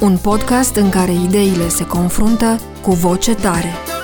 Un podcast în care ideile se confruntă cu voce tare.